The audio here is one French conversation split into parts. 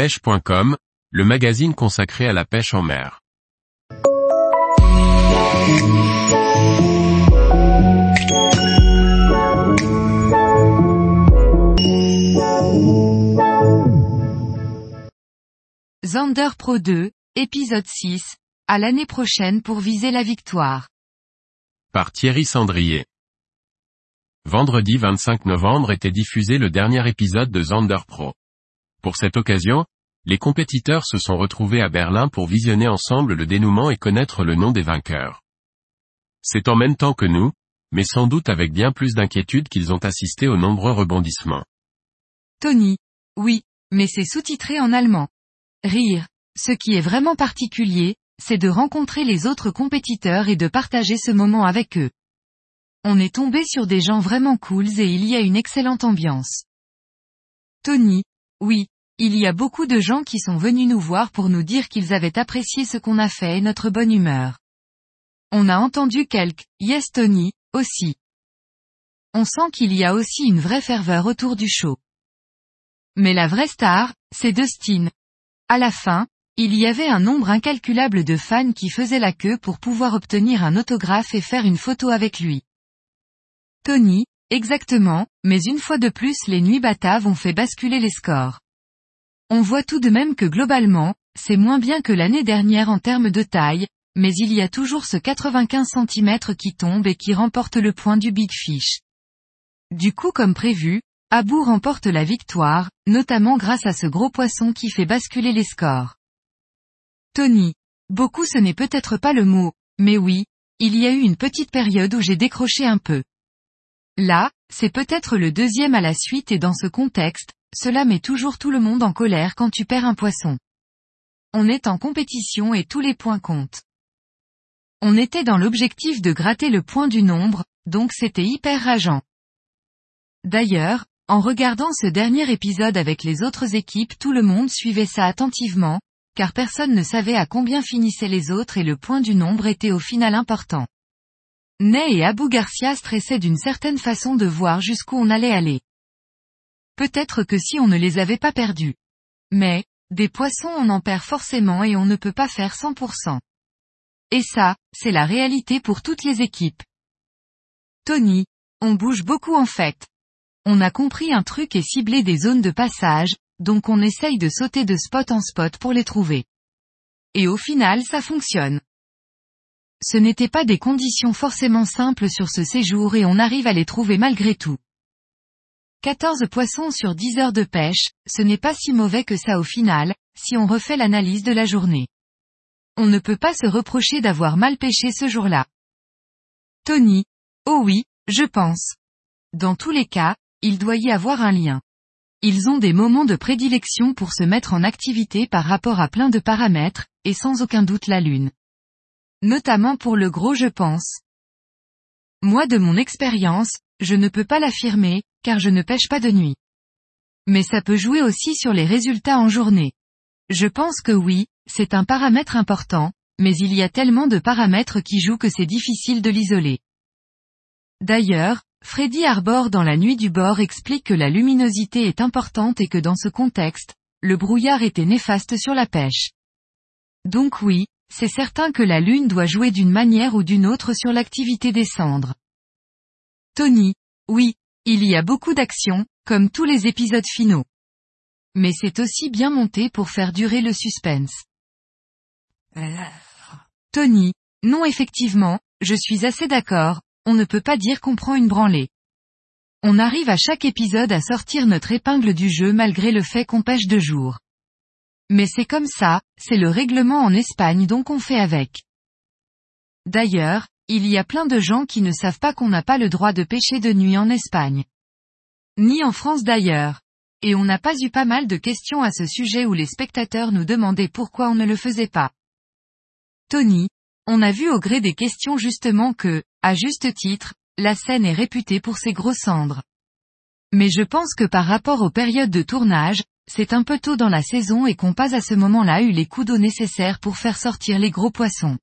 pêche.com, le magazine consacré à la pêche en mer. Zander Pro 2, épisode 6, à l'année prochaine pour viser la victoire. Par Thierry Sandrier. Vendredi 25 novembre était diffusé le dernier épisode de Zander Pro. Pour cette occasion, les compétiteurs se sont retrouvés à Berlin pour visionner ensemble le dénouement et connaître le nom des vainqueurs. C'est en même temps que nous, mais sans doute avec bien plus d'inquiétude qu'ils ont assisté aux nombreux rebondissements. Tony. Oui, mais c'est sous-titré en allemand. Rire. Ce qui est vraiment particulier, c'est de rencontrer les autres compétiteurs et de partager ce moment avec eux. On est tombé sur des gens vraiment cools et il y a une excellente ambiance. Tony. Oui, il y a beaucoup de gens qui sont venus nous voir pour nous dire qu'ils avaient apprécié ce qu'on a fait et notre bonne humeur. On a entendu quelques Yes Tony, aussi. On sent qu'il y a aussi une vraie ferveur autour du show. Mais la vraie star, c'est Dustin. À la fin, il y avait un nombre incalculable de fans qui faisaient la queue pour pouvoir obtenir un autographe et faire une photo avec lui. Tony, exactement, mais une fois de plus les nuits bataves ont fait basculer les scores. On voit tout de même que globalement, c'est moins bien que l'année dernière en termes de taille, mais il y a toujours ce 95 cm qui tombe et qui remporte le point du Big Fish. Du coup comme prévu, Abou remporte la victoire, notamment grâce à ce gros poisson qui fait basculer les scores. Tony. Beaucoup ce n'est peut-être pas le mot, mais oui, il y a eu une petite période où j'ai décroché un peu. Là, c'est peut-être le deuxième à la suite et dans ce contexte, cela met toujours tout le monde en colère quand tu perds un poisson. On est en compétition et tous les points comptent. On était dans l'objectif de gratter le point du nombre, donc c'était hyper rageant. D'ailleurs, en regardant ce dernier épisode avec les autres équipes tout le monde suivait ça attentivement, car personne ne savait à combien finissaient les autres et le point du nombre était au final important. Ney et Abou Garcia stressaient d'une certaine façon de voir jusqu'où on allait aller. Peut-être que si on ne les avait pas perdus. Mais, des poissons on en perd forcément et on ne peut pas faire 100%. Et ça, c'est la réalité pour toutes les équipes. Tony, on bouge beaucoup en fait. On a compris un truc et ciblé des zones de passage, donc on essaye de sauter de spot en spot pour les trouver. Et au final ça fonctionne. Ce n'étaient pas des conditions forcément simples sur ce séjour et on arrive à les trouver malgré tout. 14 poissons sur 10 heures de pêche, ce n'est pas si mauvais que ça au final, si on refait l'analyse de la journée. On ne peut pas se reprocher d'avoir mal pêché ce jour-là. Tony. Oh oui, je pense. Dans tous les cas, il doit y avoir un lien. Ils ont des moments de prédilection pour se mettre en activité par rapport à plein de paramètres, et sans aucun doute la lune. Notamment pour le gros je pense. Moi de mon expérience, je ne peux pas l'affirmer, car je ne pêche pas de nuit. Mais ça peut jouer aussi sur les résultats en journée. Je pense que oui, c'est un paramètre important, mais il y a tellement de paramètres qui jouent que c'est difficile de l'isoler. D'ailleurs, Freddy Arbor dans la nuit du bord explique que la luminosité est importante et que dans ce contexte, le brouillard était néfaste sur la pêche. Donc oui, c'est certain que la lune doit jouer d'une manière ou d'une autre sur l'activité des cendres. Tony. Oui, il y a beaucoup d'action, comme tous les épisodes finaux. Mais c'est aussi bien monté pour faire durer le suspense. Tony. Non effectivement, je suis assez d'accord, on ne peut pas dire qu'on prend une branlée. On arrive à chaque épisode à sortir notre épingle du jeu malgré le fait qu'on pêche deux jours. Mais c'est comme ça, c'est le règlement en Espagne donc on fait avec. D'ailleurs, il y a plein de gens qui ne savent pas qu'on n'a pas le droit de pêcher de nuit en Espagne. Ni en France d'ailleurs. Et on n'a pas eu pas mal de questions à ce sujet où les spectateurs nous demandaient pourquoi on ne le faisait pas. Tony, on a vu au gré des questions justement que, à juste titre, la scène est réputée pour ses gros cendres. Mais je pense que par rapport aux périodes de tournage, c'est un peu tôt dans la saison et qu'on pas à ce moment-là eu les coups d'eau nécessaires pour faire sortir les gros poissons.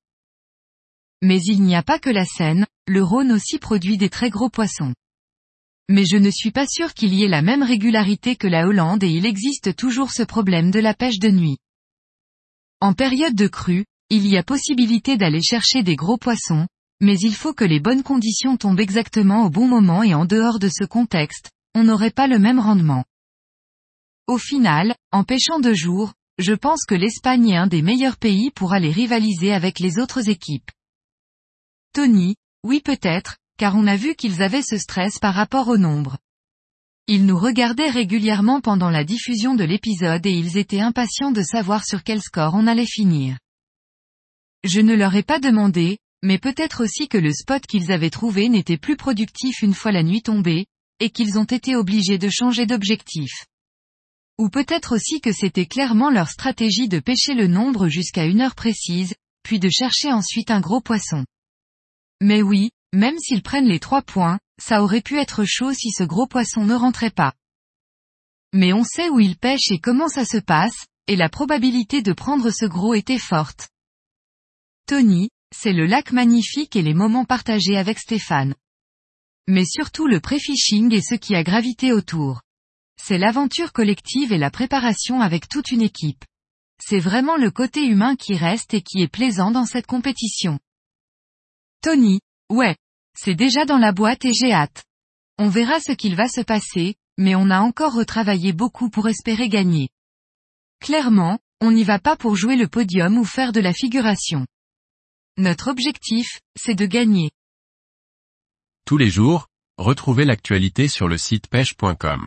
Mais il n'y a pas que la Seine, le Rhône aussi produit des très gros poissons. mais je ne suis pas sûr qu'il y ait la même régularité que la Hollande et il existe toujours ce problème de la pêche de nuit. En période de crue, il y a possibilité d'aller chercher des gros poissons, mais il faut que les bonnes conditions tombent exactement au bon moment et en dehors de ce contexte, on n'aurait pas le même rendement. Au final, en pêchant de jour, je pense que l'Espagne est un des meilleurs pays pour aller rivaliser avec les autres équipes. Tony, oui peut-être, car on a vu qu'ils avaient ce stress par rapport au nombre. Ils nous regardaient régulièrement pendant la diffusion de l'épisode et ils étaient impatients de savoir sur quel score on allait finir. Je ne leur ai pas demandé, mais peut-être aussi que le spot qu'ils avaient trouvé n'était plus productif une fois la nuit tombée, et qu'ils ont été obligés de changer d'objectif. Ou peut-être aussi que c'était clairement leur stratégie de pêcher le nombre jusqu'à une heure précise, puis de chercher ensuite un gros poisson. Mais oui, même s'ils prennent les trois points, ça aurait pu être chaud si ce gros poisson ne rentrait pas. Mais on sait où ils pêchent et comment ça se passe, et la probabilité de prendre ce gros était forte. Tony, c'est le lac magnifique et les moments partagés avec Stéphane. Mais surtout le pré-fishing et ce qui a gravité autour. C'est l'aventure collective et la préparation avec toute une équipe. C'est vraiment le côté humain qui reste et qui est plaisant dans cette compétition. Tony, ouais. C'est déjà dans la boîte et j'ai hâte. On verra ce qu'il va se passer, mais on a encore retravaillé beaucoup pour espérer gagner. Clairement, on n'y va pas pour jouer le podium ou faire de la figuration. Notre objectif, c'est de gagner. Tous les jours, retrouvez l'actualité sur le site pêche.com.